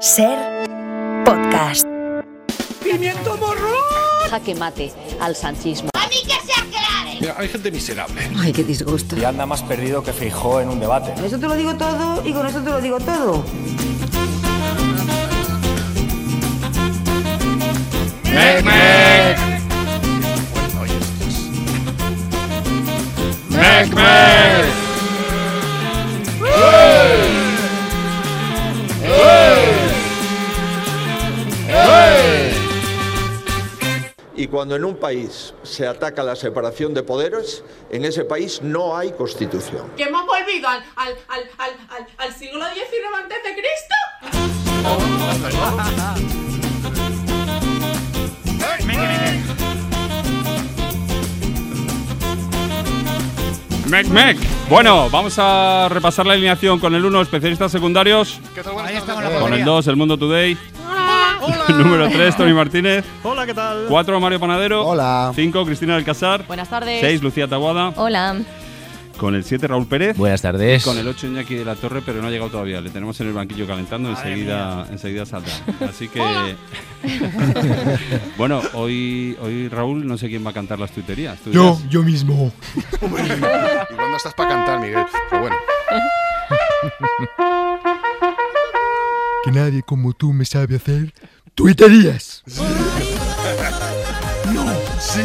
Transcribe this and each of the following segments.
Ser podcast. ¡Pimiento morro! Jaque mate al sanchismo. Mira, hay gente miserable. Ay, qué disgusto. Y anda más perdido que Feijó en un debate. Con eso te lo digo todo y con eso te lo digo todo. ¡Mec, mec! ¡Mec, mec! Y cuando en un país se ataca la separación de poderes, en ese país no hay constitución. que hemos volvido al, al, al, al, al, al siglo XIX antes de Cristo. Mec, mec. Bueno, vamos a repasar la alineación con el 1, especialistas secundarios. ¿Qué tal? Buenas Ahí estamos tardes. la Con el 2, El Mundo Today. Número 3, Tony Martínez. Hola, ¿qué tal? 4, Mario Panadero. Hola. 5, Cristina del Casar. Buenas tardes. 6, Lucía Taboada. Hola. Con el 7, Raúl Pérez. Buenas tardes. Con el 8, Iñaki de la Torre, pero no ha llegado todavía. Le tenemos en el banquillo calentando, enseguida, enseguida saldrá. Así que. bueno, hoy, hoy Raúl, no sé quién va a cantar las tuiterías. ¿Tú Yo, dirás? yo mismo. Igual no estás para cantar, Miguel. Pero bueno. Que nadie como tú me sabe hacer tuiterías. no, sí.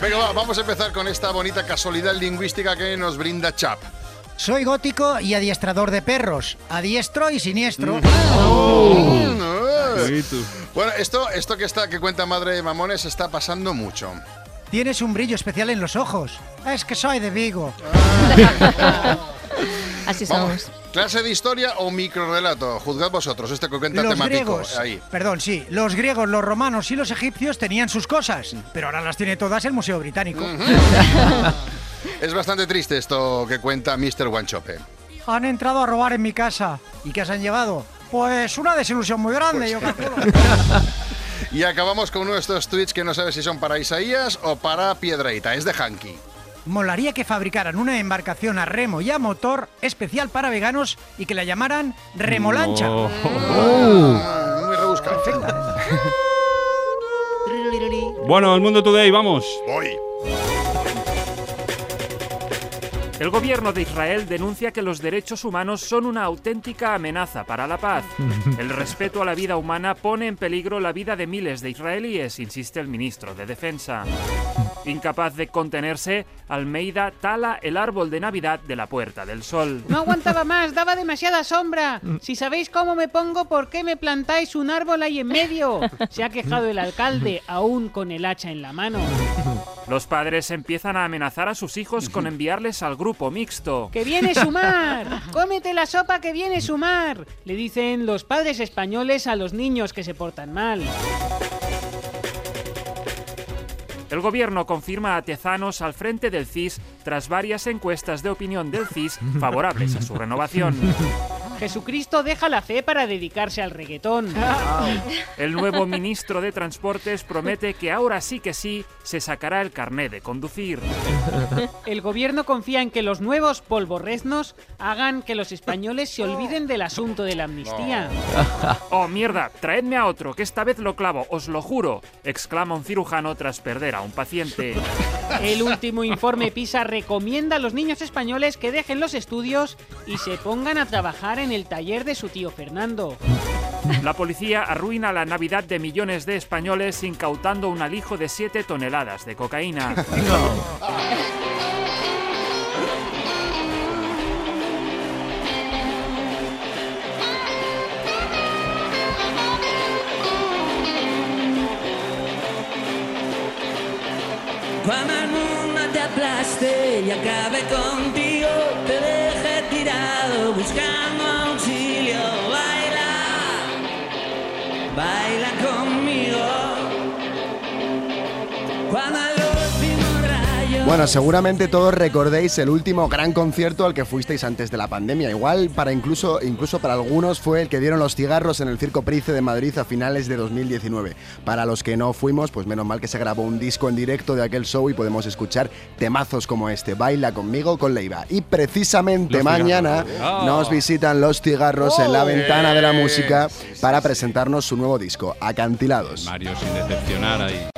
Venga, va, vamos a empezar con esta bonita casualidad lingüística que nos brinda Chap. Soy gótico y adiestrador de perros. Adiestro y siniestro. Uy, tú. Bueno, esto, esto que está que cuenta Madre de Mamones está pasando mucho. Tienes un brillo especial en los ojos. Es que soy de Vigo. Así Vamos. ¿Clase de historia o microrelato? Juzgad vosotros, este que cuenta Los temático. griegos. Ahí. Perdón, sí. Los griegos, los romanos y los egipcios tenían sus cosas. Pero ahora las tiene todas el Museo Británico. Es bastante triste esto que cuenta Mr. Guanchope. Han entrado a robar en mi casa. ¿Y qué se han llevado? Pues una desilusión muy grande, yo calculo. Y acabamos con uno de estos tweets que no sabes si son para Isaías o para Piedraíta. Es de Hanky. Molaría que fabricaran una embarcación a remo y a motor especial para veganos y que la llamaran Remolancha. No. Ah, muy rebuscado. Bueno, el Mundo Today, vamos. Voy. El gobierno de Israel denuncia que los derechos humanos son una auténtica amenaza para la paz. El respeto a la vida humana pone en peligro la vida de miles de israelíes, insiste el ministro de Defensa. Incapaz de contenerse, Almeida tala el árbol de Navidad de la Puerta del Sol. No aguantaba más, daba demasiada sombra. Si sabéis cómo me pongo, ¿por qué me plantáis un árbol ahí en medio? Se ha quejado el alcalde, aún con el hacha en la mano. Los padres empiezan a amenazar a sus hijos con enviarles al grupo mixto. ¡Que viene Sumar! ¡Cómete la sopa que viene Sumar! Le dicen los padres españoles a los niños que se portan mal. El gobierno confirma a Tezanos al frente del CIS tras varias encuestas de opinión del CIS favorables a su renovación. Jesucristo deja la fe para dedicarse al reggaetón. El nuevo ministro de Transportes promete que ahora sí que sí se sacará el carné de conducir. El gobierno confía en que los nuevos polvorreznos hagan que los españoles se olviden del asunto de la amnistía. ¡Oh, mierda! Traedme a otro, que esta vez lo clavo, os lo juro, exclama un cirujano tras perder a un paciente. El último informe PISA recomienda a los niños españoles que dejen los estudios y se pongan a trabajar en el taller de su tío Fernando. La policía arruina la Navidad de millones de españoles incautando un alijo de 7 toneladas de cocaína. Cuando el mundo te aplaste y acabe contigo, Bueno, seguramente todos recordéis el último gran concierto al que fuisteis antes de la pandemia. Igual para incluso, incluso para algunos fue el que dieron los cigarros en el Circo Price de Madrid a finales de 2019. Para los que no fuimos, pues menos mal que se grabó un disco en directo de aquel show y podemos escuchar temazos como este, Baila conmigo con Leiva. Y precisamente Los mañana cigarros. nos visitan los cigarros en la ventana de la música para presentarnos su nuevo disco, Acantilados. Mario sin decepcionar ahí.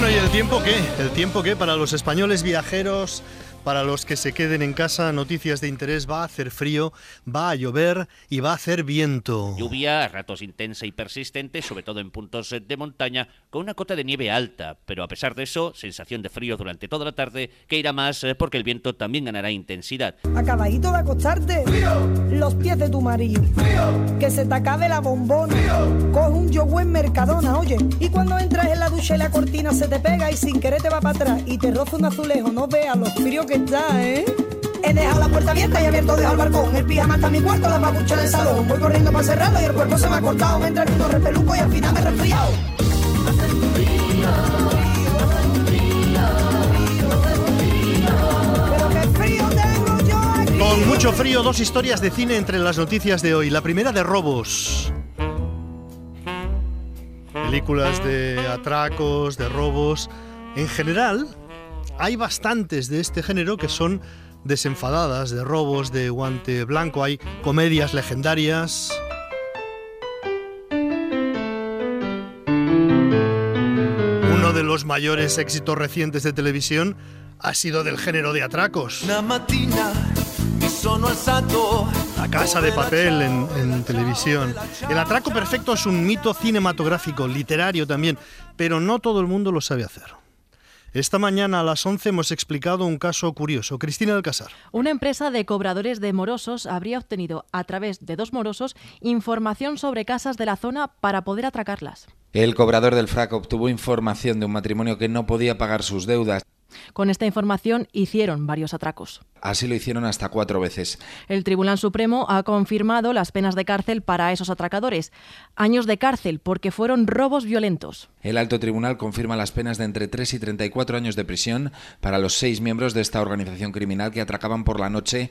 Bueno, ¿y el tiempo qué? ¿El tiempo qué? Para los españoles viajeros, para los que se queden en casa, noticias de interés, va a hacer frío, va a llover y va a hacer viento. Lluvia a ratos intensa y persistente, sobre todo en puntos de montaña, con una cota de nieve alta, pero a pesar de eso, sensación de frío durante toda la tarde, que irá más eh, porque el viento también ganará intensidad. Acabadito de acostarte. Los pies de tu marido. Que se te acabe la bombona. Coge un yogur en Mercadona, oye. Y cuando entras en la ducha y la cortina se te pega y sin querer te va para atrás y te roza un azulejo, no veas lo frío que está, ¿eh? He dejado la puerta abierta y abierto dejo el balcón. El pijama está en mi cuarto, la papucha en el salón. Voy corriendo para cerrarlo y el cuerpo se me ha cortado. Me entra el mundo repeluco y al final me he resfriado. Con mucho frío, dos historias de cine entre las noticias de hoy. La primera de robos. Películas de atracos, de robos. En general, hay bastantes de este género que son desenfadadas, de robos, de guante blanco. Hay comedias legendarias. Uno de los mayores éxitos recientes de televisión ha sido del género de atracos. La casa de papel en, en televisión. El atraco perfecto es un mito cinematográfico, literario también, pero no todo el mundo lo sabe hacer. Esta mañana a las 11 hemos explicado un caso curioso. Cristina del Casar. Una empresa de cobradores de morosos habría obtenido, a través de dos morosos, información sobre casas de la zona para poder atracarlas. El cobrador del frac obtuvo información de un matrimonio que no podía pagar sus deudas. Con esta información hicieron varios atracos. Así lo hicieron hasta cuatro veces. El Tribunal Supremo ha confirmado las penas de cárcel para esos atracadores. Años de cárcel porque fueron robos violentos. El alto tribunal confirma las penas de entre 3 y 34 años de prisión para los seis miembros de esta organización criminal que atracaban por la noche,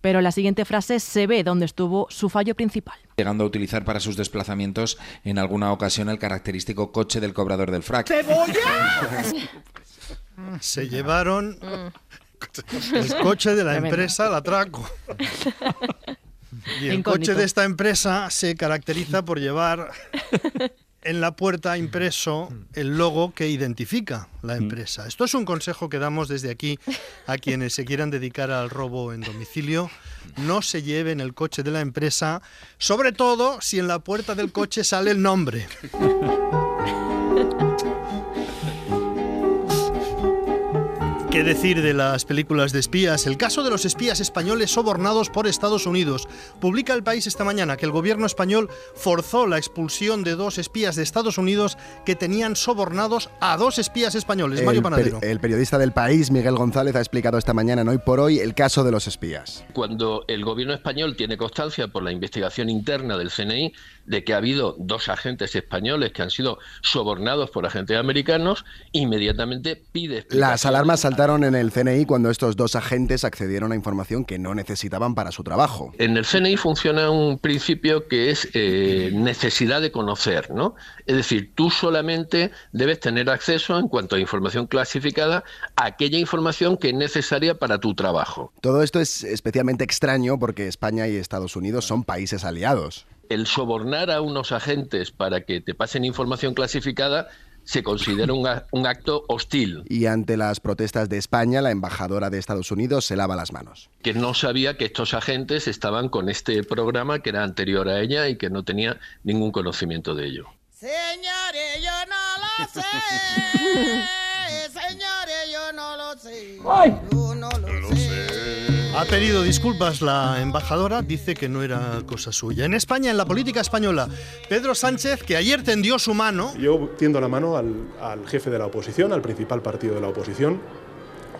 Pero en la siguiente frase se ve dónde estuvo su fallo principal. llegando a utilizar para sus desplazamientos en alguna ocasión el característico coche del cobrador del frac. Se llevaron el coche de la empresa al atraco. Y el coche de esta empresa se caracteriza por llevar en la puerta impreso el logo que identifica la empresa. Esto es un consejo que damos desde aquí a quienes se quieran dedicar al robo en domicilio. No se lleven el coche de la empresa, sobre todo si en la puerta del coche sale el nombre. ¿Qué decir de las películas de espías? El caso de los espías españoles sobornados por Estados Unidos. Publica el país esta mañana que el gobierno español forzó la expulsión de dos espías de Estados Unidos que tenían sobornados a dos espías españoles. Mario El, Panadero. el periodista del país, Miguel González, ha explicado esta mañana en Hoy por Hoy el caso de los espías. Cuando el gobierno español tiene constancia por la investigación interna del CNI de que ha habido dos agentes españoles que han sido sobornados por agentes americanos, inmediatamente pide Las alarmas saltaron en el CNI cuando estos dos agentes accedieron a información que no necesitaban para su trabajo. En el CNI funciona un principio que es eh, necesidad de conocer, ¿no? Es decir, tú solamente debes tener acceso en cuanto a información clasificada a aquella información que es necesaria para tu trabajo. Todo esto es especialmente extraño porque España y Estados Unidos son países aliados. El sobornar a unos agentes para que te pasen información clasificada se considera un, un acto hostil, Y ante las protestas de España, la embajadora de Estados Unidos se lava las manos. que no sabía que estos agentes estaban con este programa que era anterior a ella y que no tenía ningún conocimiento de ello. Señores, yo no lo lo sé, señores, yo no lo sé. Yo no lo sé. Ha pedido disculpas la embajadora, dice que no era cosa suya. En España, en la política española, Pedro Sánchez, que ayer tendió su mano, Yo tiendo la mano al, al jefe de la oposición, al principal partido de la oposición,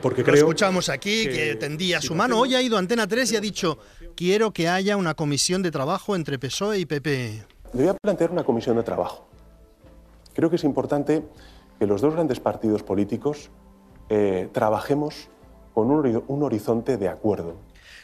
porque lo creo escuchamos aquí, que, tendía su mano. Hoy ha ido a Antena 3 y ha dicho, quiero que haya una comisión de trabajo entre PSOE y PP. Le voy a plantear una comisión de trabajo. Creo que es importante que los dos grandes partidos políticos eh, trabajemos con un, hori- un horizonte de acuerdo.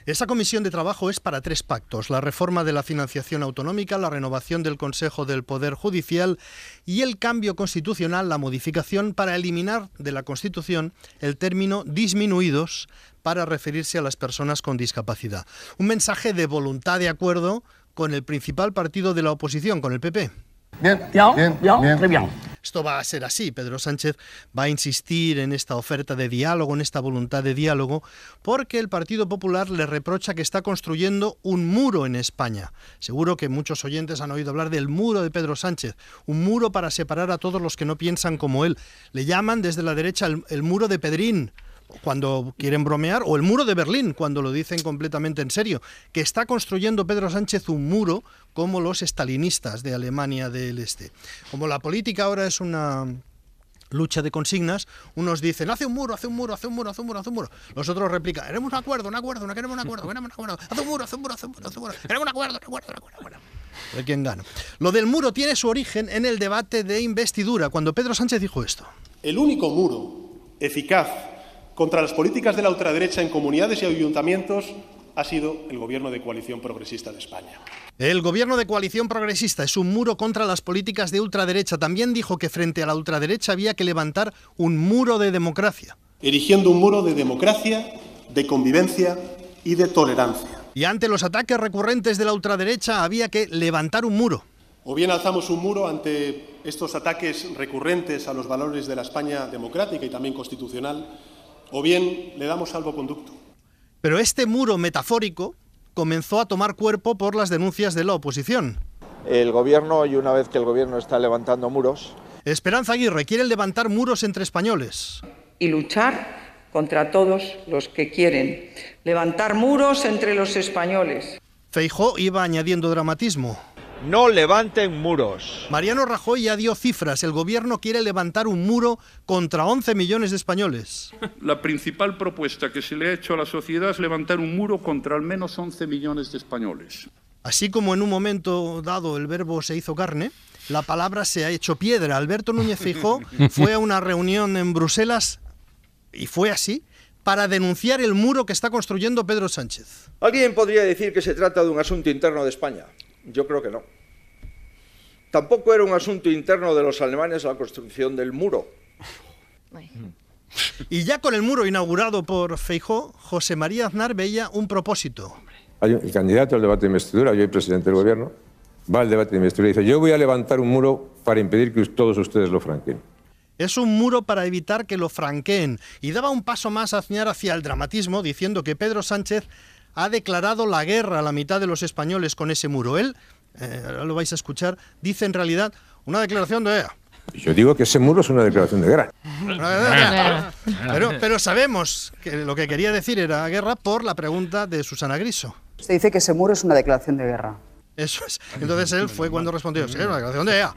Esa comisión de trabajo es para tres pactos, la reforma de la financiación autonómica, la renovación del Consejo del Poder Judicial y el cambio constitucional, la modificación para eliminar de la Constitución el término disminuidos para referirse a las personas con discapacidad. Un mensaje de voluntad de acuerdo con el principal partido de la oposición, con el PP. Bien, bien, bien, très bien. Esto va a ser así. Pedro Sánchez va a insistir en esta oferta de diálogo, en esta voluntad de diálogo, porque el Partido Popular le reprocha que está construyendo un muro en España. Seguro que muchos oyentes han oído hablar del muro de Pedro Sánchez, un muro para separar a todos los que no piensan como él. Le llaman desde la derecha el, muro de Pedrín cuando quieren bromear, o el muro de Berlín, cuando lo dicen completamente en serio, que está construyendo Pedro Sánchez un muro como los estalinistas de Alemania del Este. Como la política ahora es una lucha de consignas, unos dicen, hace un muro, hace un muro, hace un muro, hace un muro, hace un muro. Los otros replican, queremos un acuerdo, un acuerdo, no queremos un acuerdo, queremos un acuerdo, hace un muro, hace un muro, hace un muro, hace un muro, queremos un acuerdo, un acuerdo, un acuerdo. Bueno, a ver quién gana. Lo del muro tiene su origen en el debate de investidura, cuando Pedro Sánchez dijo esto. El único muro eficaz contra las políticas de la ultraderecha en comunidades y ayuntamientos ha sido el gobierno de coalición progresista de España. El gobierno de coalición progresista es un muro contra las políticas de ultraderecha. También dijo que frente a la ultraderecha había que levantar un muro de democracia. Erigiendo un muro de democracia, de convivencia y de tolerancia. Y ante los ataques recurrentes de la ultraderecha había que levantar un muro. O bien alzamos un muro ante estos ataques recurrentes a los valores de la España democrática y también constitucional, o bien le damos salvoconducto. Pero este muro metafórico comenzó a tomar cuerpo por las denuncias de la oposición. El gobierno, y una vez que el gobierno está levantando muros, Esperanza Aguirre quiere levantar muros entre españoles. y luchar contra todos los que quieren levantar muros entre los españoles. Feijó iba añadiendo dramatismo. No levanten muros. Mariano Rajoy ya dio cifras. El gobierno quiere levantar un muro contra 11 millones de españoles. La principal propuesta que se le ha hecho a la sociedad es levantar un muro contra al menos 11 millones de españoles. Así como en un momento dado el verbo se hizo carne, la palabra se ha hecho piedra. Alberto Núñez Feijó fue a una reunión en Bruselas y fue así para denunciar el muro que está construyendo Pedro Sánchez. Alguien podría decir que se trata de un asunto interno de España. Yo creo que no. Tampoco era un asunto interno de los alemanes la construcción del muro. Y ya con el muro inaugurado por Feijó, José María Aznar veía un propósito. Hay un- el candidato al debate de investidura, yo soy presidente del gobierno, va al debate de investidura y dice, yo voy a levantar un muro para impedir que todos ustedes lo franquen. Es un muro para evitar que lo franqueen. Y daba un paso más Aznar hacia el dramatismo, diciendo que Pedro Sánchez ha declarado la guerra a la mitad de los españoles con ese muro. Él, eh, ahora lo vais a escuchar, dice en realidad una declaración de EA. Yo digo que ese muro es una declaración de guerra. Pero, pero sabemos que lo que quería decir era guerra por la pregunta de Susana Griso. Se dice que ese muro es una declaración de guerra. Eso es. Entonces él fue cuando respondió, sí, una declaración de EA.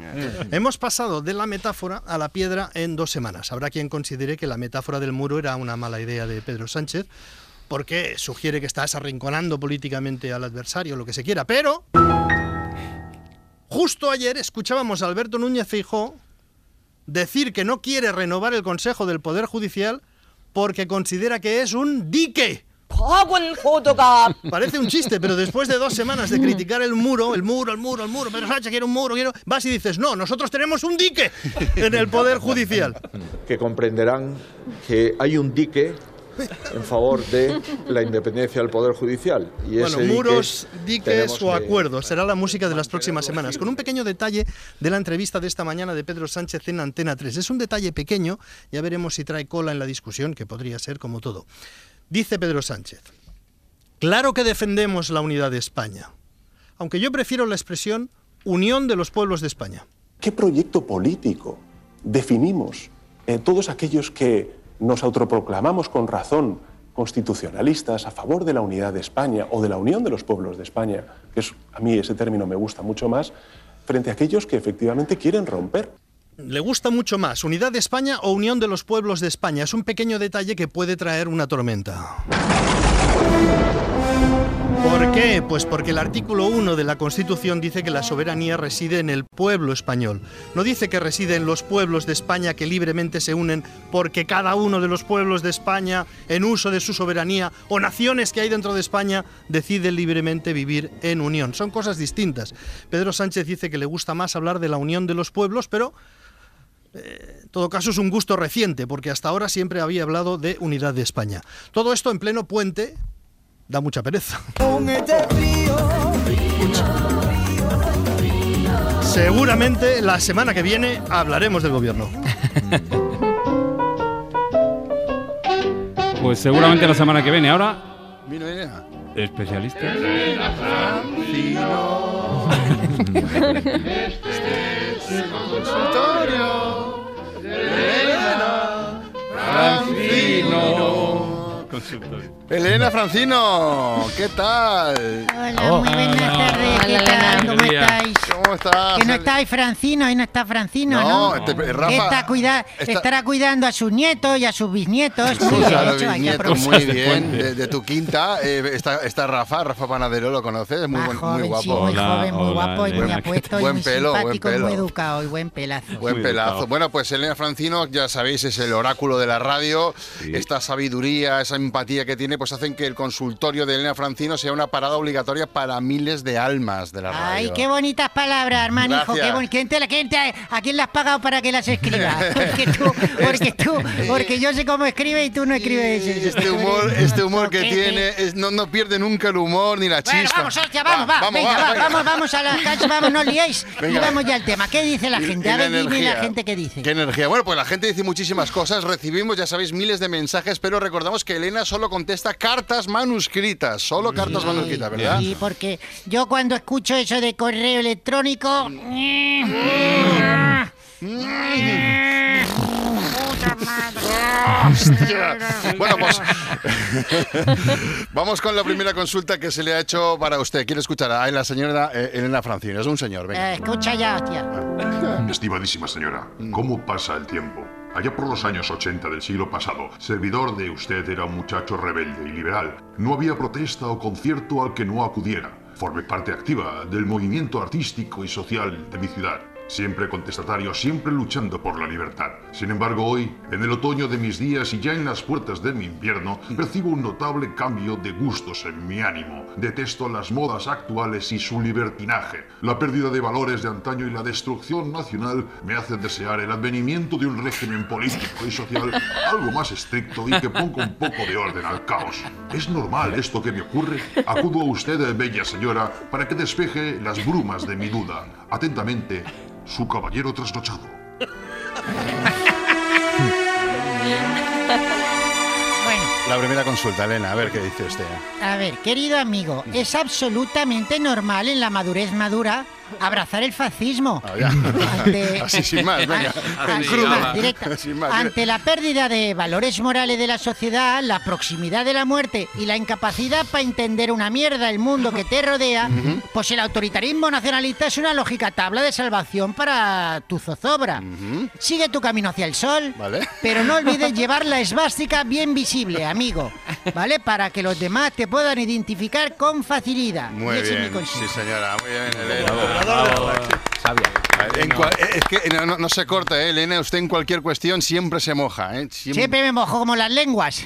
Hemos pasado de la metáfora a la piedra en dos semanas. Habrá quien considere que la metáfora del muro era una mala idea de Pedro Sánchez, porque sugiere que estás arrinconando políticamente al adversario, lo que se quiera. Pero justo ayer escuchábamos a Alberto Núñez Feijó decir que no quiere renovar el Consejo del Poder Judicial porque considera que es un dique. Parece un chiste, pero después de dos semanas de criticar el muro, el muro, el muro, el muro, Pedro Sánchez quiere un muro, quiero... vas y dices, no, nosotros tenemos un dique en el Poder Judicial. que comprenderán que hay un dique en favor de la independencia del Poder Judicial. Y Bueno, ese dique muros, diques tenemos o acuerdos. Será la música de las próximas semanas. Con un pequeño detalle de la entrevista de esta mañana de Pedro Sánchez en Antena 3. Es un detalle pequeño, ya veremos si trae cola en la discusión, que podría ser como todo. Dice Pedro Sánchez, claro que defendemos la unidad de España, aunque yo prefiero la expresión unión de los pueblos de España. ¿Qué proyecto político definimos, eh, todos aquellos que nos autoproclamamos con razón constitucionalistas a favor de la unidad de España o de la unión de los pueblos de España, que es, a mí ese término me gusta mucho más, frente a aquellos que efectivamente quieren romper. Le gusta mucho más unidad de España o unión de los pueblos de España. Es un pequeño detalle que puede traer una tormenta. ¿Por qué? Pues porque el artículo 1 de la Constitución dice que la soberanía reside en el pueblo español. No dice que reside en los pueblos de España que libremente se unen porque cada uno de los pueblos de España, en uso de su soberanía, o naciones que hay dentro de España, decide libremente vivir en unión. Son cosas distintas. Pedro Sánchez dice que le gusta más hablar de la unión de los pueblos, pero eh, en todo caso es un gusto reciente, porque hasta ahora siempre había hablado de unidad de España. Todo esto en pleno puente da mucha pereza. Seguramente la semana que viene hablaremos del gobierno. Pues seguramente la semana que viene. Ahora, Vino Elena. especialistas. Francino. este es el consultorio de Elena Francino. Elena Francino, ¿qué tal? Hola, muy buenas tardes. ¿Qué tal? ¿Cómo estáis? ¿Cómo estás? Que no estáis Francino, ahí no está Francino, ¿no? No, este- Rafa- Está cuida- está- Estará cuidando a sus nietos y a sus bisnietos. Hecho, aprovechar. muy bien, de, de tu quinta. eh, está, está Rafa, Rafa Panadero, ¿lo conoces? Es muy, buen- muy joven, guapo. sí, muy joven, muy guapo y muy apuesto y Buen muy pelo, buen simpático y pelo. muy educado y buen pelazo. Buen pelazo. Bueno, pues Elena Francino, ya sabéis, es el oráculo de la radio. Esta sabiduría, esa empatía que tiene, pues hacen que el consultorio de Elena Francino sea una parada obligatoria para miles de almas de la radio. Ay, qué bonitas palabras, hermanijo. Gracias. Qué boni- ¿Quién te la- quién te- ¿A quién le has pagado para que las escriba? Porque tú, porque tú, porque yo sé cómo escribe y tú no escribes eso. Este humor, este humor que tiene, es- no, no pierde nunca el humor ni la Bueno, chispa. vamos, hostia, vamos, va, vamos, venga, va, va, venga. vamos, vamos a la cancha, vamos, no liéis y Venga. vamos ya al tema. ¿Qué dice la Y- gente? y A ver, dime la gente qué dice. Qué energía. Bueno, pues la gente dice muchísimas cosas. Recibimos, ya sabéis, miles de mensajes, pero recordamos que Elena solo contesta cartas manuscritas. Solo cartas manuscritas, ¿verdad? Sí, porque yo cuando escucho eso de correo electrónico... Hostia. Bueno, pues vamos con la primera consulta que se le ha hecho para usted. Quiere escuchar a la señora eh, Elena Francino. Es un señor, venga. Eh, escucha ya, hostia. Estimadísima señora, ¿cómo pasa el tiempo? Allá por los años 80 del siglo pasado, servidor de usted era un muchacho rebelde y liberal. No había protesta o concierto al que no acudiera. Formé parte activa del movimiento artístico y social de mi ciudad. Siempre contestatario, siempre luchando por la libertad. Sin embargo, hoy, en el otoño de mis días y ya en las puertas de mi invierno, percibo un notable cambio de gustos en mi ánimo. Detesto las modas actuales y su libertinaje. La pérdida de valores de antaño y la destrucción nacional me hacen desear el advenimiento de un régimen político y social algo más estricto y que ponga un poco de orden al caos. ¿Es normal esto que me ocurre? Acudo a usted, bella señora, para que despeje las brumas de mi duda. Atentamente, su caballero trasnochado. La primera consulta, Elena. A ver qué dice usted. A ver, querido amigo, es absolutamente normal en la madurez madura abrazar el fascismo. Ah. Ante- Así sin más, venga. En sin crudo. más, directa. Sin más, Ante la pérdida de valores morales de la sociedad, la proximidad de la muerte y la incapacidad para entender una mierda el mundo que te rodea, pues el autoritarismo nacionalista es una lógica tabla de salvación para tu zozobra. Sigue tu camino hacia el sol, Vale. pero no olvides llevar la esvástica bien visible, amigo, ¿vale? Para que los demás te puedan identificar con facilidad. Muy Y ese es mi bien, sí señora, muy bien, Elena. En cua- eh, es que no, no- no se corta, ¿eh, Elena. Usted en cualquier cuestión siempre se moja, ¿eh? Siempre. Siempre me mojo como las lenguas.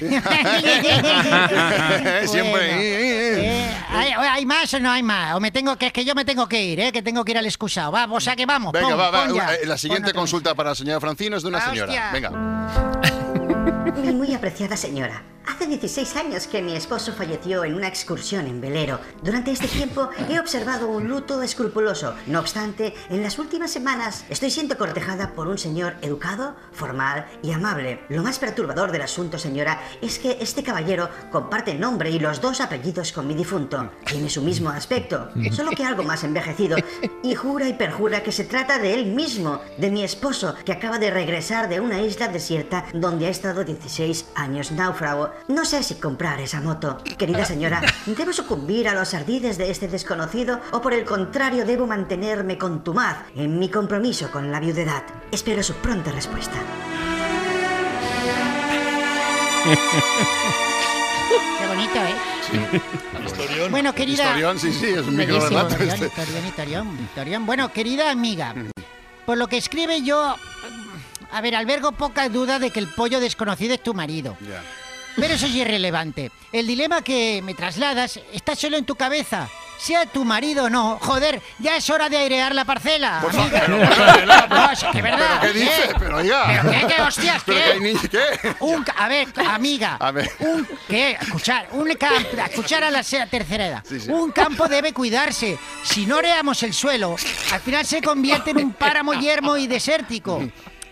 Siempre. Eh, ¿hay, ¿Hay más o no hay más? O me tengo que es que yo me tengo que ir, ¿eh? que tengo que ir al excusado. Vamos, o sea que vamos. Venga, pon, va, va. pon ya. eh, La siguiente consulta para la señora Francino es de una Ah, señora. hostia. Venga. Mi muy apreciada señora, Hace 16 años que mi esposo falleció en una excursión en velero. Durante este tiempo he observado un luto escrupuloso. No obstante, en las últimas semanas estoy siendo cortejada por un señor educado, formal y amable. Lo más perturbador del asunto, señora, es que este caballero comparte nombre y los dos apellidos con mi difunto. Tiene su mismo aspecto, solo que algo más envejecido. Y jura y perjura que se trata de él mismo, de mi esposo, que acaba de regresar de una isla desierta donde ha estado 16 años náufrago. No sé si comprar esa moto. Querida señora, ¿debo sucumbir a los ardides de este desconocido o por el contrario debo mantenerme contumaz en mi compromiso con la viudedad? Espero su pronta respuesta. Qué bonito, ¿eh? Historión. Bueno, querida. Historión, sí, sí, es un Bellísimo, microrelato historión, este. historión, historión, historión. Bueno, querida amiga, por lo que escribe yo, a ver, albergo poca duda de que el pollo desconocido es tu marido. Ya. Pero eso es irrelevante. El dilema que me trasladas está solo en tu cabeza. Sea tu marido o no, joder, ya es hora de airear la parcela. Amiga. favor, pero, pero, No, es que verdad. ¿Pero qué dice? ¿eh? Pero, oiga. ¿Pero qué, qué hostias, ¿Pero qué? ni- qué? Un, a ver, amiga. A ver. Un, ¿Qué? Escuchar. Un campo. Escuchar a la tercera edad. Sí, sí. Un campo debe cuidarse. Si no oreamos el suelo, al final se convierte en un páramo yermo y desértico.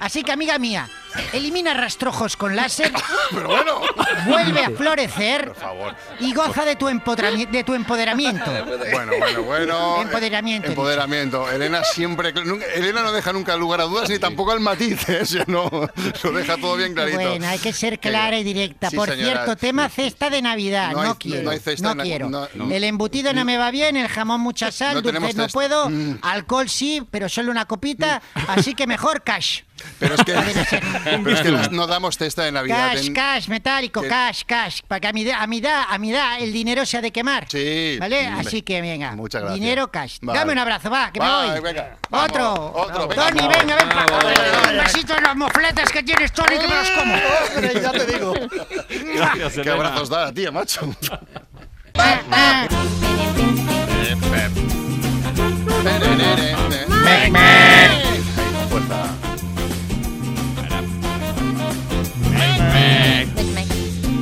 Así que, amiga mía, elimina rastrojos con láser. Pero bueno. Vuelve a florecer. Por favor. Y goza de tu, de tu empoderamiento. Bueno, bueno, bueno. Empoderamiento, Empoderamiento. Elena siempre. nunca- Elena no deja nunca lugar a dudas ni tampoco al matiz. ¿eh? No, lo deja todo bien clarito. Bueno, hay que ser clara y directa. Sí, Por señora, cierto, tema cesta de Navidad. No quiero. no hay cesta no quiero. no, no. El embutido no me va bien, el jamón mucha sal, dulces no puedo, Mm. alcohol sí, pero solo una copita, así que mejor cash. Pero es que, pero es que no- no damos cesta de Navidad. Cash, en- cash, metálico, cash, cash. Para que a mi, edad- a mi edad, a mi edad el dinero se ha de quemar. Sí. ¿Vale? hombre. Así que venga. Muchas gracias. Dinero cash. Vale. Dame un abrazo, va, que me voy. venga. Otro. Otro, venga. Tony, venga, ven para. Un besito en los mofletes que tienes, Tony, que me los como. Hombre, ya te digo. Gracias, Qué abrazos da la tía, macho. Fuerza.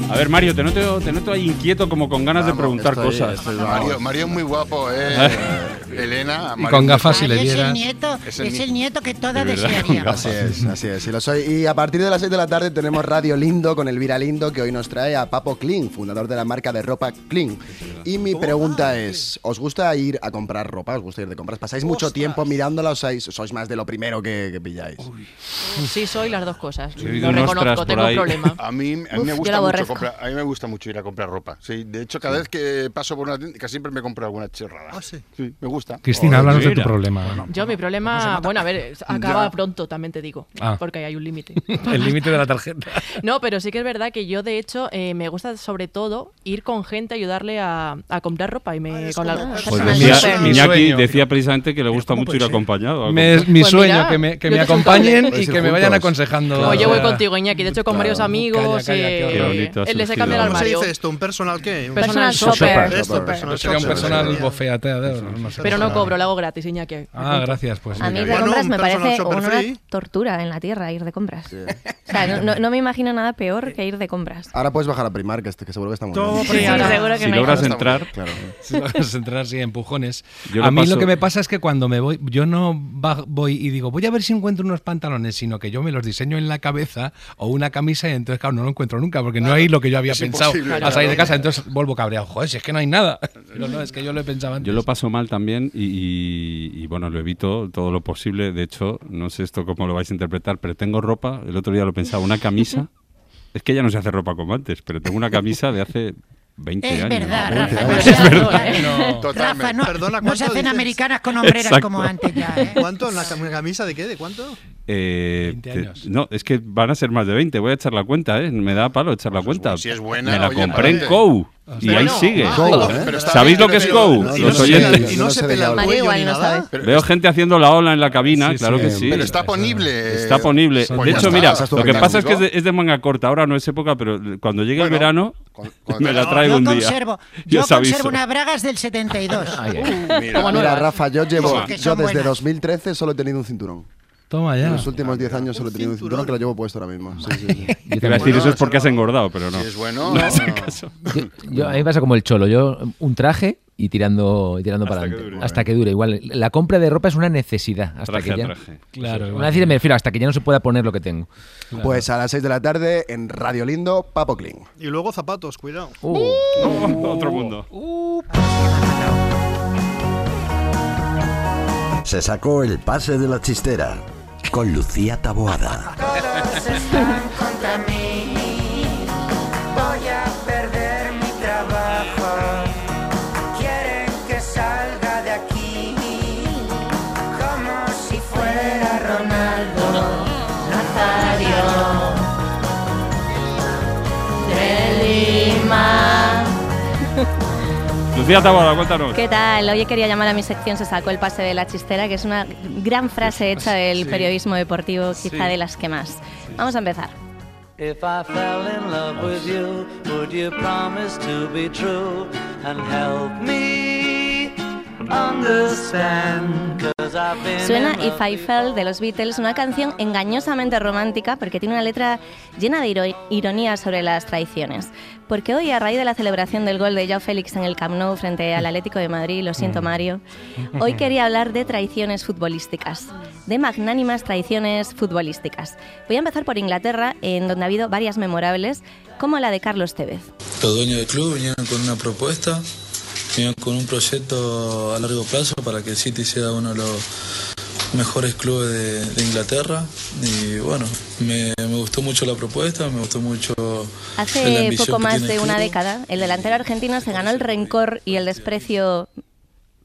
A ver, Mario, te noto, te noto ahí inquieto, como con ganas de preguntar Estoy- cosas. estoy- Mario, Mario es muy guapo, ¿eh? Elena. Y Mario con es muy gafas, si le Mario es el nieto, Es es el el, nie- nieto que todas De desearíamos. Así es, así es, sí lo soy. Y a partir de las 6 de la tarde tenemos Radio Lindo con Elvira Lindo, que hoy nos trae a Papo Kling, fundador de la marca de ropa Kling. Y mi pregunta es, ¿os gusta ir a comprar ropa? ¿Os gusta ir de compras? ¿Pasáis mucho tiempo mirándola o sois, sois más de lo primero que, que pilláis? Sí, soy las dos cosas. Oído Lo reconozco, tengo un problema. A mí, a mí Uf, me gusta mucho. Comprar, a mí me gusta mucho ir a comprar ropa. Sí, de hecho cada vez que paso por una tienda casi siempre me compro alguna chorrada. Ah, sí. me gusta. Cristina, Oh, háblanos de tu problema. Yo mi problema, bueno, a ver, acaba Ya. pronto, también te digo, Ah. porque hay un límite. El límite de la tarjeta. No, pero sí que es verdad que yo, de hecho, eh, me gusta sobre todo ir con gente, ayudarle a, a comprar ropa y me con la Pues decía, mi Iñaki sueño. decía precisamente que le gusta mucho ir acompañado. a Me- mi Pues sueño, mira, que me, que yo me acompañen y que me vayan aconsejando. Oye, voy O sea, contigo, Iñaki. De hecho, con varios amigos. Calla, calla, eh, qué bonito él les surgido. cambia el ¿Cómo se armario. dice esto? ¿Un personal qué? Personal shopper. shopper. Esto, personal Sería un shopper. personal bofeateador. No sé Pero no se cobro, lo hago gratis, Iñaki. Ah, gracias, pues. A mí de compras un me personal parece shopper una free. tortura en la tierra ir de compras. O sea, no, no- no me imagino nada peor que ir de compras. Ahora puedes bajar a Primar, que, este- que seguro que está muy Todo bien. Sí, seguro que Si no hay logras entrar, Claro. Si logras entrar, sí, empujones. Yo a mí lo que me pasa es que cuando me voy, yo no va- voy y digo, voy a ver si encuentro unos pantalones, sino que yo me los diseño en la cabeza o una camisa y entonces, claro, no lo encuentro nunca porque no hay lo que yo había Es pensado al salir de casa. Entonces vuelvo cabreado. Joder, si es que no hay nada. Pero no, es que yo lo he pensado antes. Yo lo paso mal también y, y- y, bueno, lo evito todo lo posible. De hecho, no sé esto cómo lo vais a interpretar, pero tengo ropa, el otro día lo pensaba, una camisa. es que ya no se hace ropa como antes, pero tengo una camisa de hace 20 Es años. verdad, ¿no? Rafa. Es no se- verdad. no, Totalmente. Rafa, no, Perdona, no se ¿cuánto hacen dices? americanas con hombreras Exacto. como antes ya, ¿eh? ¿Cuánto? ¿Una cam- camisa de qué? ¿De cuánto? Eh, 20 te- años. no, es que van a ser más de 20. Voy a echar la cuenta, ¿eh? Me da palo echar la cuenta. si es buena, Me la oye, compré en. COU. Y ahí sigue. ah, Go, ¿eh? ¿Sabéis bien, lo que es no, Los oyentes. y no se pela el cuello ni nada. Pero- Veo gente haciendo la ola en la cabina, Sí, claro sí, que sí. Pero está ponible. Está ponible. Pues de hecho, está, mira, es lo que pasa es que es de, es de manga corta. Ahora no es época, pero cuando llegue el verano, con- cuando me la traigo Yo un día. conservo, yo aviso. conservo unas bragas del 72. Mira, Como Mira, nuevas. Rafa, yo llevo, yo desde buenas. 2013 solo he tenido un cinturón. Toma ya. En los últimos 10 años solo he tenido un cinturón que lo llevo puesto ahora mismo. Sí, sí, sí. Yo te iba a decir, eso es porque has engordado, pero no. Si es bueno, No, no. caso. Yo, yo- a mí me pasa como el cholo. Yo un traje y tirando, y tirando para que adelante. dure. hasta que dure. Igual, la compra de ropa es una necesidad. Hasta Traje que a ya, traje. Claro, Una decir, me refiero hasta que ya no se pueda poner lo que tengo. Pues a las 6 de la tarde en Radio Lindo, Papo Clean. Y luego zapatos, cuidado. Uh. Otro mundo. Se sacó el pase de la chistera con Lucía Taboada. Lucía Taboada, cuéntanos. ¿Qué tal? Hoy quería llamar a mi sección Se sacó el pase de la chistera, que es una gran frase hecha del Sí. periodismo deportivo, quizá Sí. de las que más. Vamos a empezar. If I fell in love with you, would you promise to be true and help me Suena If I Fell de los Beatles, una canción engañosamente romántica porque tiene una letra llena de iro- ironía sobre las traiciones. Porque hoy, a raíz de la celebración del gol de Joao Félix en el Camp Nou frente al Atlético de Madrid, lo siento Mario, hoy quería hablar de traiciones futbolísticas, de magnánimas traiciones futbolísticas. Voy a empezar por Inglaterra, en donde ha habido varias memorables, como la de Carlos Tevez. Los dueños del club vinieron con una propuesta, con un proyecto a largo plazo para que el City sea uno de los mejores clubes de, de Inglaterra. Y bueno, me, me gustó mucho la propuesta, me gustó mucho Hace poco más de una década, el delantero argentino se ganó el rencor y el desprecio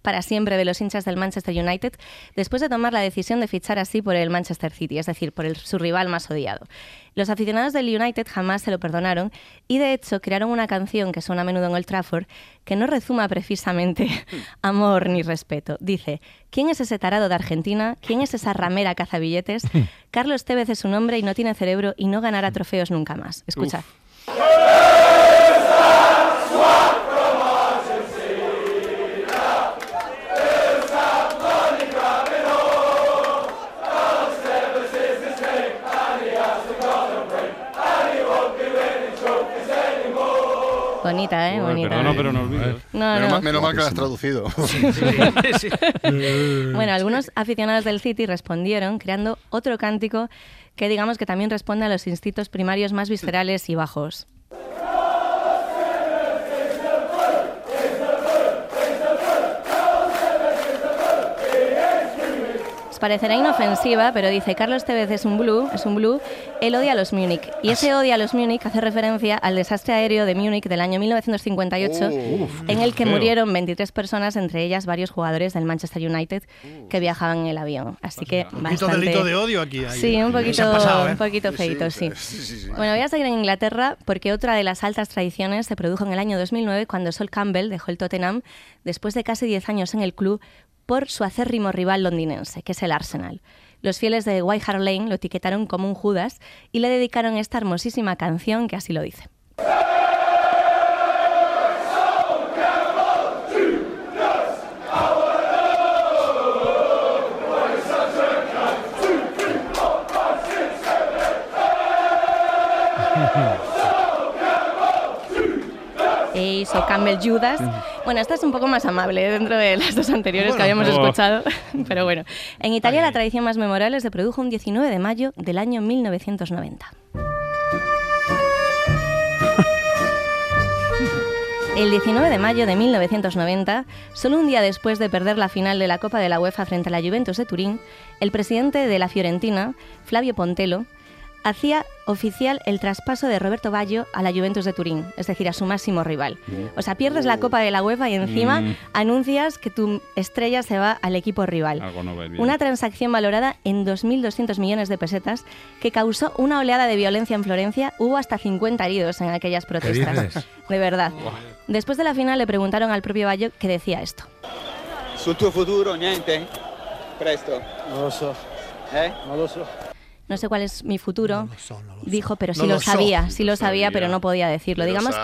para siempre de los hinchas del Manchester United después de tomar la decisión de fichar así por el Manchester City, es decir, por el, su rival más odiado. Los aficionados del United jamás se lo perdonaron y de hecho crearon una canción que suena a menudo en Old Trafford que no rezuma precisamente amor ni respeto. Dice, ¿quién es ese tarado de Argentina? ¿Quién es esa ramera cazabilletes? Carlos Tevez es un hombre y no tiene cerebro y no ganará trofeos nunca más. Escucha. Bonita, ¿eh? Bueno, Bonita. perdona, pero no olvides. No, Menos no. mal- menos mal que lo has traducido. Bueno, algunos aficionados del City respondieron creando otro cántico que digamos que también responde a los instintos primarios más viscerales y bajos. Parecerá inofensiva, pero dice Carlos Tevez es un blue, es un blue, él odia a los Múnich. Y ese odia a los Múnich hace referencia al desastre aéreo de Múnich del año 1958, Uf, en el que feo. murieron 23 personas, entre ellas varios jugadores del Manchester United que viajaban en el avión. Así que Un poquito bastante... delito de odio aquí. ahí. Sí, un poquito, pasado, ¿eh? un poquito feito, sí. Bueno, voy a seguir en Inglaterra porque otra de las altas tradiciones se produjo en el año 2009 cuando Sol Campbell dejó el Tottenham después de casi 10 años en el club por su acérrimo rival londinense, que es el Arsenal. Los fieles de White Hart Lane lo etiquetaron como un Judas y le dedicaron esta hermosísima canción que así lo dice. Hizo Campbell Judas. Bueno, esta es un poco más amable ¿eh? dentro de las dos anteriores que Bueno, habíamos oh. escuchado. Pero bueno, en Italia la tradición más memorable se produjo un 19 de mayo del año 1990. El 19 de mayo de 1990, solo un día después de perder la final de la Copa de la UEFA frente a la Juventus de Turín, el presidente de la Fiorentina, Flavio Pontello, hacía oficial el traspaso de Roberto Baggio a la Juventus de Turín, es decir, a su máximo rival. O sea, pierdes la Copa de la UEFA y encima Mm. anuncias que tu estrella se va al equipo rival. Algo no va bien. Una transacción valorada en 2.200 millones de pesetas que causó una oleada de violencia en Florencia. Hubo hasta 50 heridos en aquellas protestas. dices? De verdad. Después de la final le preguntaron al propio Baggio que decía esto. Tuo futuro niente? Presto. Non lo so. Eh? Non lo so. No sé cuál es mi futuro, dijo, pero sí No lo, lo so. sabía, sí lo Lo sabía, sabía. pero no podía decirlo. Pero Digamos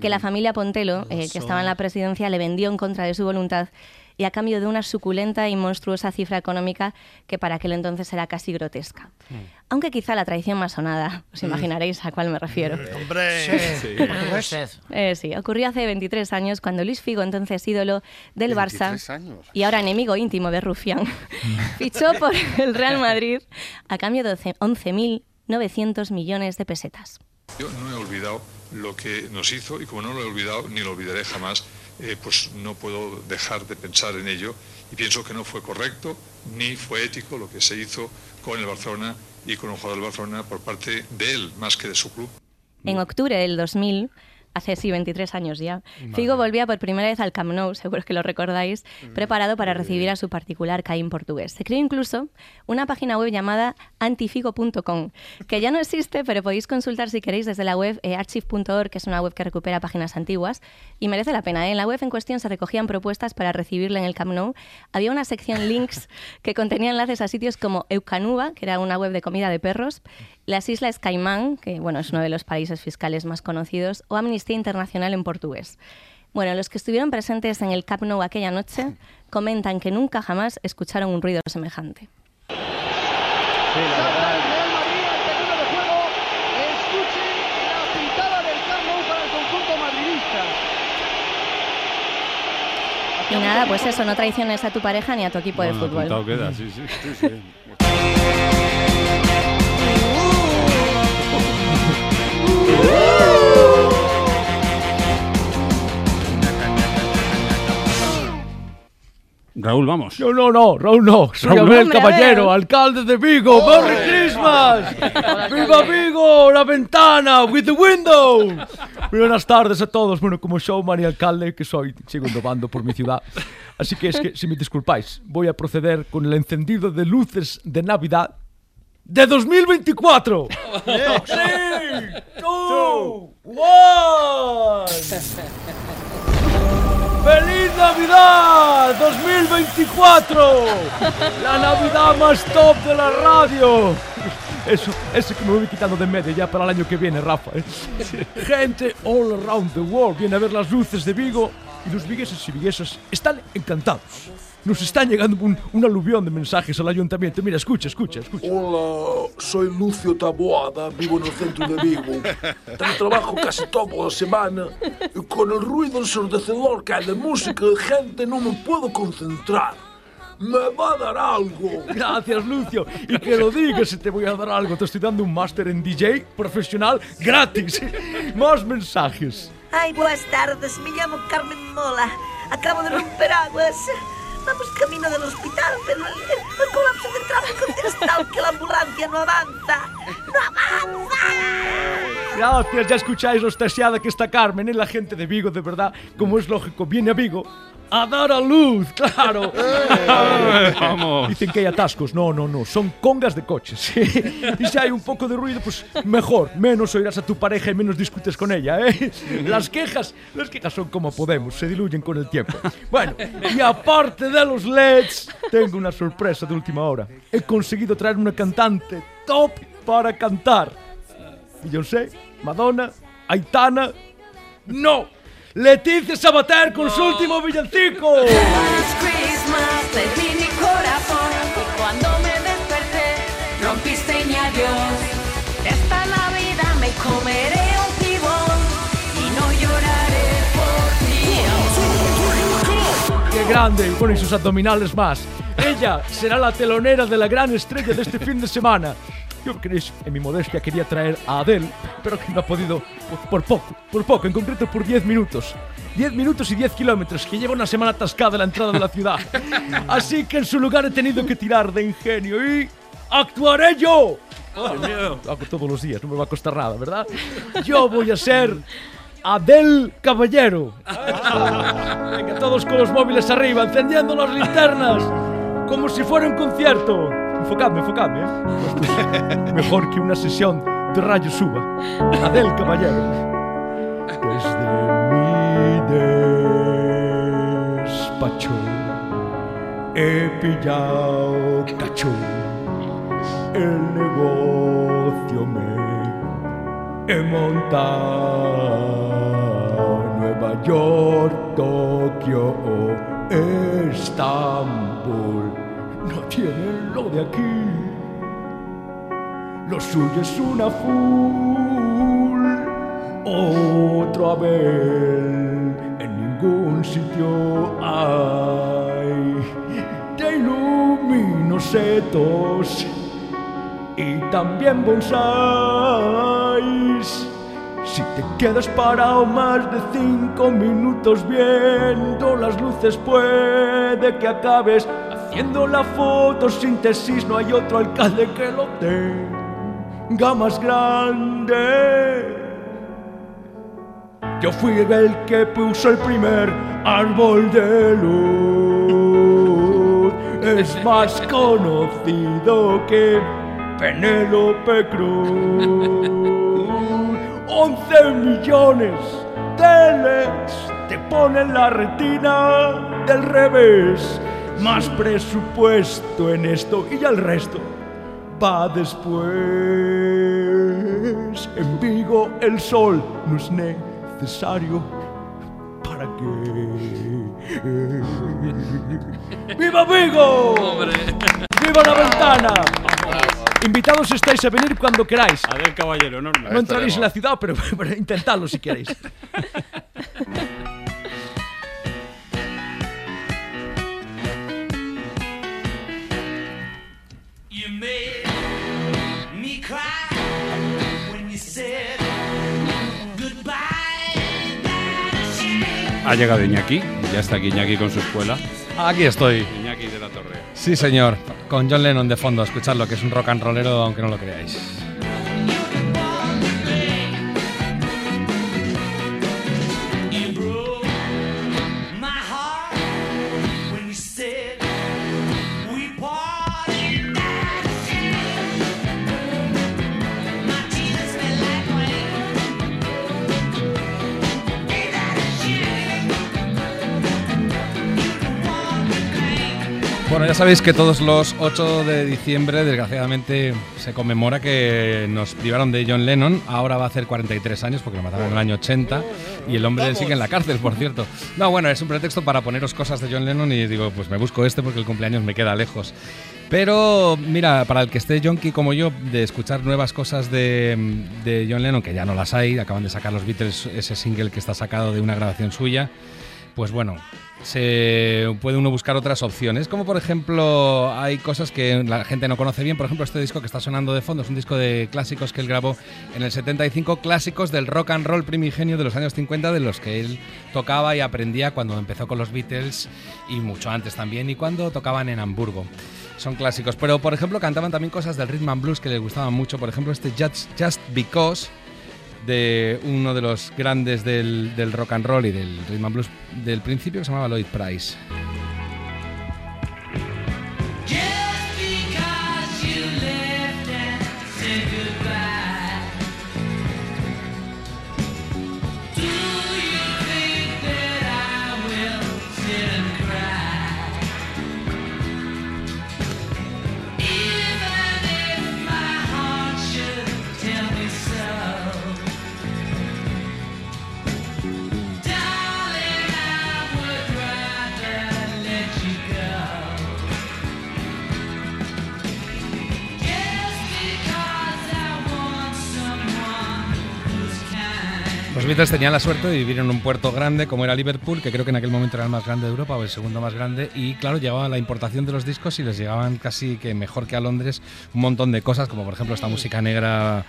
que la familia Pontelo, eh, que estaba en la presidencia, le vendió en contra de su voluntad y a cambio de una suculenta y monstruosa cifra económica que para aquel entonces era casi grotesca. Aunque quizá la traición más sonada, os Mm. imaginaréis a cuál me refiero. Hombre, Sí. Usted. Eh, sí, ocurrió hace 23 años cuando Luis Figo, entonces ídolo del 23 Barça años. y ahora enemigo íntimo de Rufián, fichó por el Real Madrid a cambio de 11.900 millones de pesetas. Yo no he olvidado lo que nos hizo y como no lo he olvidado ni lo olvidaré jamás, eh, pues no puedo dejar de pensar en ello y pienso que no fue correcto ni fue ético lo que se hizo con el Barcelona y con un jugador del Barcelona por parte de él más que de su club. En octubre del 2000, hace sí 23 años ya, Figo volvía por primera vez al Camp Nou, seguro que lo recordáis, preparado para recibir a su particular Caín portugués. Se creó incluso una página web llamada antifigo.com, que ya no existe, pero podéis consultar si queréis desde la web eh, archive.org, que es una web que recupera páginas antiguas, y merece la pena. ¿eh? En la web en cuestión se recogían propuestas para recibirle en el Camp Nou. Había una sección links que contenía enlaces a sitios como Eucanuba, que era una web de comida de perros, las Islas Caimán, que bueno, es uno de los países fiscales más conocidos, o Amnistía Internacional en portugués. Bueno, los que estuvieron presentes en el Camp Nou aquella noche comentan que nunca jamás escucharon un ruido semejante. Escuchen la pintada del Camp Nou para el conjunto madridista. Y nada, pues eso, no traiciones a tu pareja ni a tu equipo de Bueno, fútbol. apuntado queda, sí, sí. Raúl, vamos. No, no, no, Raúl no. Soy Raúl, Abel Caballero, Abel. alcalde de Vigo. ¡Merry Christmas! ¡Viva Vigo! ¡La ventana! ¡With the window! Muy buenas tardes a todos. Bueno, como showman y alcalde que soy, sigo innovando por mi ciudad. Así que es que, si me disculpáis, voy a proceder con el encendido de luces de Navidad de 2024. ¡Three, two, one! ¡Feliz Navidad 2024! La Navidad más top de la radio. Eso, eso que me voy quitando de medio ya para el año que viene, Rafa. ¿eh? Gente all around the world viene a ver las luces de Vigo y los vigueses y viguesas están encantados. Nos están llegando un, un aluvión de mensajes al ayuntamiento. Mira, escucha, escucha, escucha. Hola, soy Lucio Taboada, vivo en el centro de Vigo. trabajo casi toda la semana y con el ruido ensordecedor que hay de música de gente no me puedo concentrar. Me va a dar algo. Gracias, Lucio. Y que lo digas si te voy a dar algo. Te estoy dando un máster en DJ profesional gratis. Más mensajes. Ay, buenas tardes. Me llamo Carmen Mola. Acabo de romper aguas. Vamos camino del hospital, pero el, el colapso del tráfico es tal que la ambulancia no avanza. ¡No avanza! Gracias, ya escucháis lo estasiada que está Carmen, ¿eh? la gente de Vigo, de verdad, como es lógico, viene a Vigo a dar a luz, claro. Vamos. Dicen que hay atascos, no, no, no, son congas de coches. y si hay un poco de ruido, pues mejor, menos oirás a tu pareja y menos discutes con ella, ¿eh? Las quejas, las quejas son como podemos, se diluyen con el tiempo. Bueno, y aparte de los LEDs, tengo una sorpresa de última hora. He conseguido traer una cantante top para cantar. Beyoncé, Madonna, Aitana. ¡No! ¡Leticia Sabater con su último villancico! Christmas, te di mi corazón y cuando me desperté rompiste mi adiós. Esta Navidad me comeré un tibón y no lloraré por ti. ¡Qué grande! Sus abdominales más. Ella será la telonera de la gran estrella de este fin de semana. Yo, queréis, en mi modestia quería traer a Adele, pero que no ha podido por, por poco, por poco, en concreto por 10 minutos. 10 minutos y 10 kilómetros, que lleva una semana atascada en la entrada de la ciudad. Así que en su lugar he tenido que tirar de ingenio y actuaré yo. Lo hago todos los días, no me va a costar nada, ¿verdad? Yo voy a ser Adel Caballero. Venga, todos con los móviles arriba, encendiendo las linternas, como si fuera un concierto. Enfocadme, enfocadme, ¿eh? Mejor que una sesión de rayos suba. Adel Caballero. Desde mi despacho he pillado cacho. El negocio me he montado Nueva York, Tokio Estambul no tienen lo de aquí. Lo suyo es una full, otro Abel, en ningún sitio hay. Te ilumino setos y también bonsáis. Si te quedas parado más de cinco minutos viendo las luces, puede que acabes haciendo la fotosíntesis. No hay otro alcalde que lo tenga más grande. Yo fui el que puso el primer árbol de luz. Es más conocido que Penélope Cruz. 11 millones de LEDs te ponen la retina del revés. Más presupuesto en esto y ya el resto va después. En Vigo el sol no es necesario para que. ¡Viva Vigo! ¡Viva la ventana! Invitados estáis a venir cuando queráis. A ver, caballero, normal. No entraréis en la ciudad, pero, pero intentadlo si queréis. Ha llegado Iñaki, ya está aquí Iñaki con su escuela. Aquí estoy. Iñaki de la Torre. Sí, señor. Con John Lennon de fondo, escuchadlo, que es un rock and rollero, aunque no lo creáis. Ya sabéis que todos los 8 de diciembre, desgraciadamente, se conmemora que nos privaron de John Lennon. Ahora va a hacer 43 años porque lo mataron en el año 80 y el hombre sigue en la cárcel, por cierto. No, bueno, es un pretexto para poneros cosas de John Lennon y digo, pues me busco este porque el cumpleaños me queda lejos. Pero mira, para el que esté yonki como yo, de escuchar nuevas cosas de, de John Lennon, que ya no las hay, acaban de sacar los Beatles ese single que está sacado de una grabación suya, pues bueno, se puede uno buscar otras opciones, como por ejemplo hay cosas que la gente no conoce bien, por ejemplo este disco que está sonando de fondo es un disco de clásicos que él grabó en el 75, clásicos del rock and roll primigenio de los años 50 de los que él tocaba y aprendía cuando empezó con los Beatles y mucho antes también y cuando tocaban en Hamburgo. Son clásicos, pero por ejemplo cantaban también cosas del rhythm and blues que les gustaban mucho, por ejemplo este Just, Just Because de uno de los grandes del, del rock and roll y del rhythm and blues del principio que se llamaba Lloyd Price. Los Beatles tenían la suerte de vivir en un puerto grande como era Liverpool, que creo que en aquel momento era el más grande de Europa o el segundo más grande, y claro, llegaba la importación de los discos y les llegaban casi que mejor que a Londres un montón de cosas, como por ejemplo esta música negra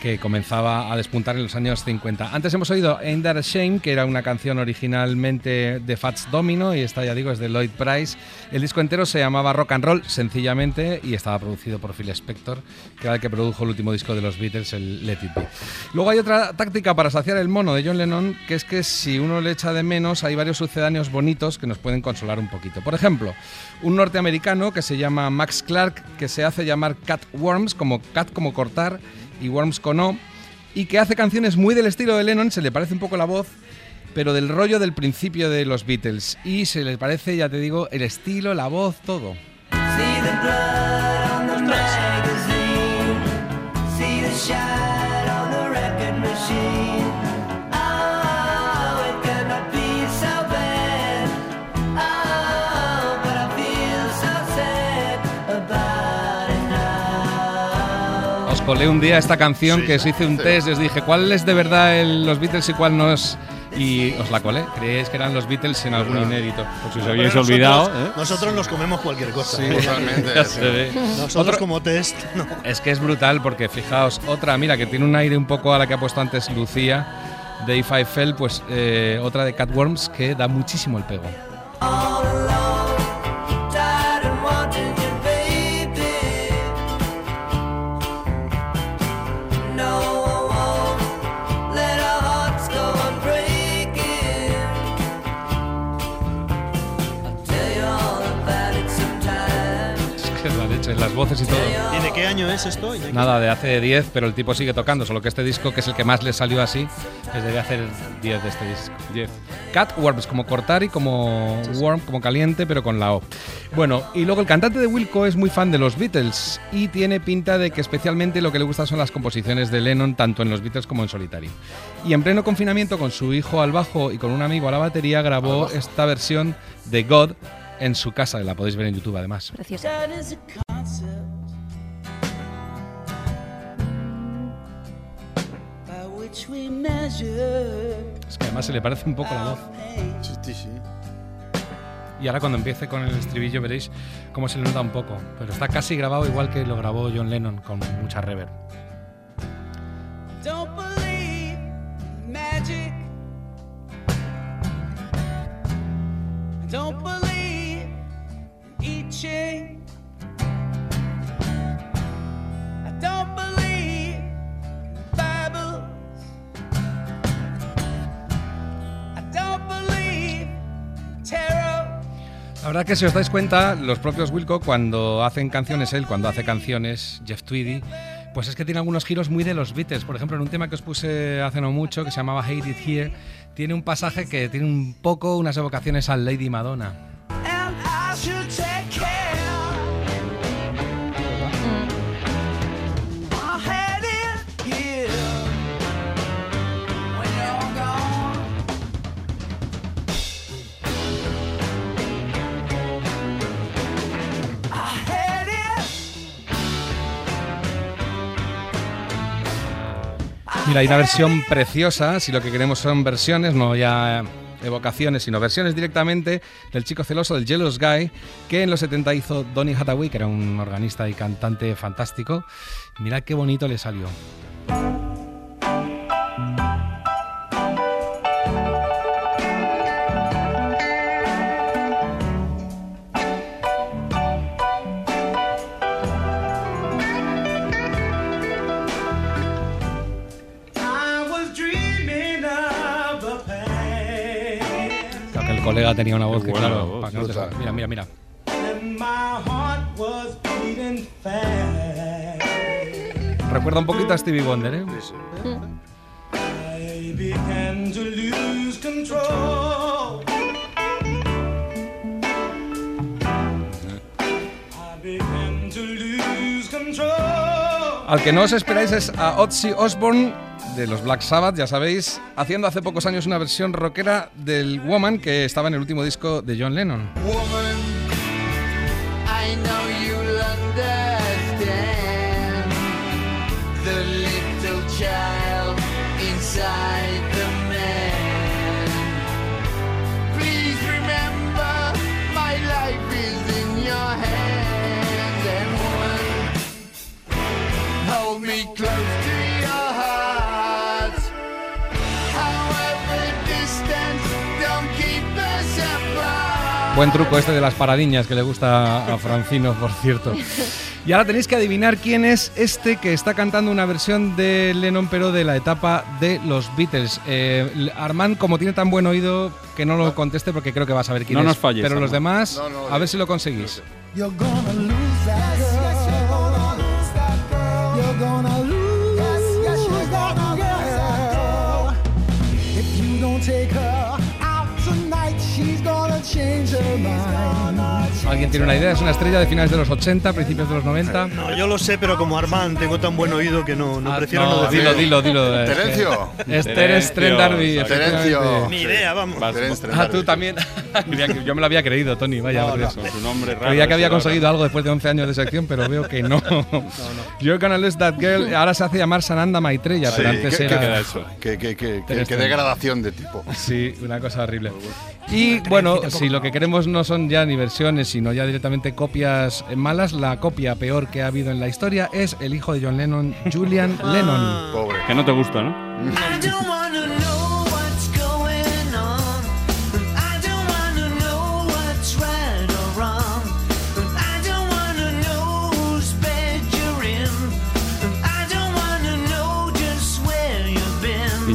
que comenzaba a despuntar en los años 50. Antes hemos oído Ain't That Shame, que era una canción originalmente de Fats Domino, y esta ya digo es de Lloyd Price. El disco entero se llamaba Rock and Roll, sencillamente, y estaba producido por Phil Spector, que era el que produjo el último disco de los Beatles, el Let It Be. Luego hay otra táctica para saciar el mono de John Lennon, que es que si uno le echa de menos, hay varios sucedáneos bonitos que nos pueden consolar un poquito. Por ejemplo, un norteamericano que se llama Max Clark, que se hace llamar Cat Worms, como cat como cortar, y Worms con O, y que hace canciones muy del estilo de Lennon, se le parece un poco la voz, pero del rollo del principio de los Beatles. Y se le parece, ya te digo, el estilo, la voz, todo. Colé un día esta canción que os hice un test, os dije cuál es de verdad el- los Beatles y cuál no es. Y os la colé. Creéis que eran los Beatles en algún inédito. Pues si os Pero habíais nosotros- olvidado, ¿eh? Nosotros nos comemos cualquier cosa. Sí, ¿eh? totalmente, se. Nosotros Otro- como test, no. Es que es brutal porque fijaos, otra, mira, que tiene un aire un poco a la que ha puesto antes Lucía, de If I Fell, pues eh, otra de Catworms que da muchísimo el pego. Voces y todo. ¿Y de qué año es esto? ¿Y de qué- Nada, de hace 10, pero el tipo sigue tocando, solo que este disco, que es el que más le salió así, es de hacer 10 de este disco. 10. Catworms, como cortar y como worm, como caliente, pero con la O. Bueno, y luego el cantante de Wilco es muy fan de los Beatles y tiene pinta de que especialmente lo que le gusta son las composiciones de Lennon, tanto en los Beatles como en solitario. Y en pleno confinamiento, con su hijo al bajo y con un amigo a la batería, grabó esta versión de God en su casa, la podéis ver en YouTube además. Preciosa. Es que además se le parece un poco la voz. Sí, sí. Y ahora cuando empiece con el estribillo veréis cómo se le nota un poco. Pero está casi grabado igual que lo grabó John Lennon, con mucha reverb. Don't believe in magic. Don't believe La verdad que si os dais cuenta, los propios Wilco cuando hacen canciones, él cuando hace canciones, Jeff Tweedy, pues es que tiene algunos giros muy de los Beatles. Por ejemplo, en un tema que os puse hace no mucho, que se llamaba Hate It Here, tiene un pasaje que tiene un poco unas evocaciones al Lady Madonna. Mira, hay una versión preciosa, si lo que queremos son versiones, no ya evocaciones, sino versiones directamente del chico celoso, del Jealous Guy, que en los 70 hizo Donny Hathaway, que era un organista y cantante fantástico. Mirad qué bonito le salió. Colega tenía una voz Qué que, claro, voz, para que no sal- Mira, mira, mira. Recuerda un poquito a Stevie Wonder, ¿eh? Al que no os esperáis es a Ozzy Osbourne de los Black Sabbath, ya sabéis, haciendo hace pocos años una versión rockera del Woman que estaba en el último disco de John Lennon. Buen truco este de las paradiñas que le gusta a Francino, por cierto. Y ahora tenéis que adivinar quién es este que está cantando una versión de Lennon, pero de la etapa de los Beatles. Eh, Armand, como tiene tan buen oído, que no lo conteste porque creo que va a saber quién No es. nos falles, Pero los demás, No, no, a ver si lo conseguís. Take her determined. ¿Alguien tiene una idea? Es una estrella de finales de los 80, principios de los 90. No, yo lo sé, pero como Armand tengo tan buen oído que no, no Ah, prefiero no, no, decirlo. dilo, dilo, dilo. es que- Terencio. Esther es Trent D'Arby, Terencio. Ni idea, vamos. Ah, tú también. Yo me lo había creído, Tony, vaya. No, no. su nombre raro Creía que había conseguido algo después de 11 años de sección, pero veo que no. You're gonna lose that girl. Ahora se hace llamar Sananda Maitreya, pero Sí, antes ¿qué- era. qué queda eso? Qué- qué- qué- qué- qué degradación de tipo. Sí, una cosa horrible. Y bueno, si lo que queremos no son ya ni versiones, sino ya directamente copias malas, la copia peor que ha habido en la historia es el hijo de John Lennon, Julian Lennon. Pobre. Que no te gusta, ¿no?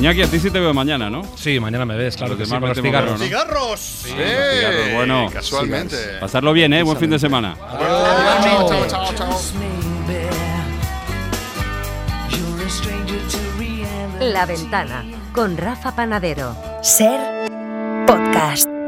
Iñaki, a ti sí te veo mañana, ¿no? Sí, mañana me ves, claro que sí, con los cigarros. ¿no? ¡Cigarros! Sí, los cigarros, bueno. casualmente. Pasarlo bien, ¿eh? Buen fin de semana. Chao, chao, chao, chao. La ventana con Rafa Panadero. Ser podcast.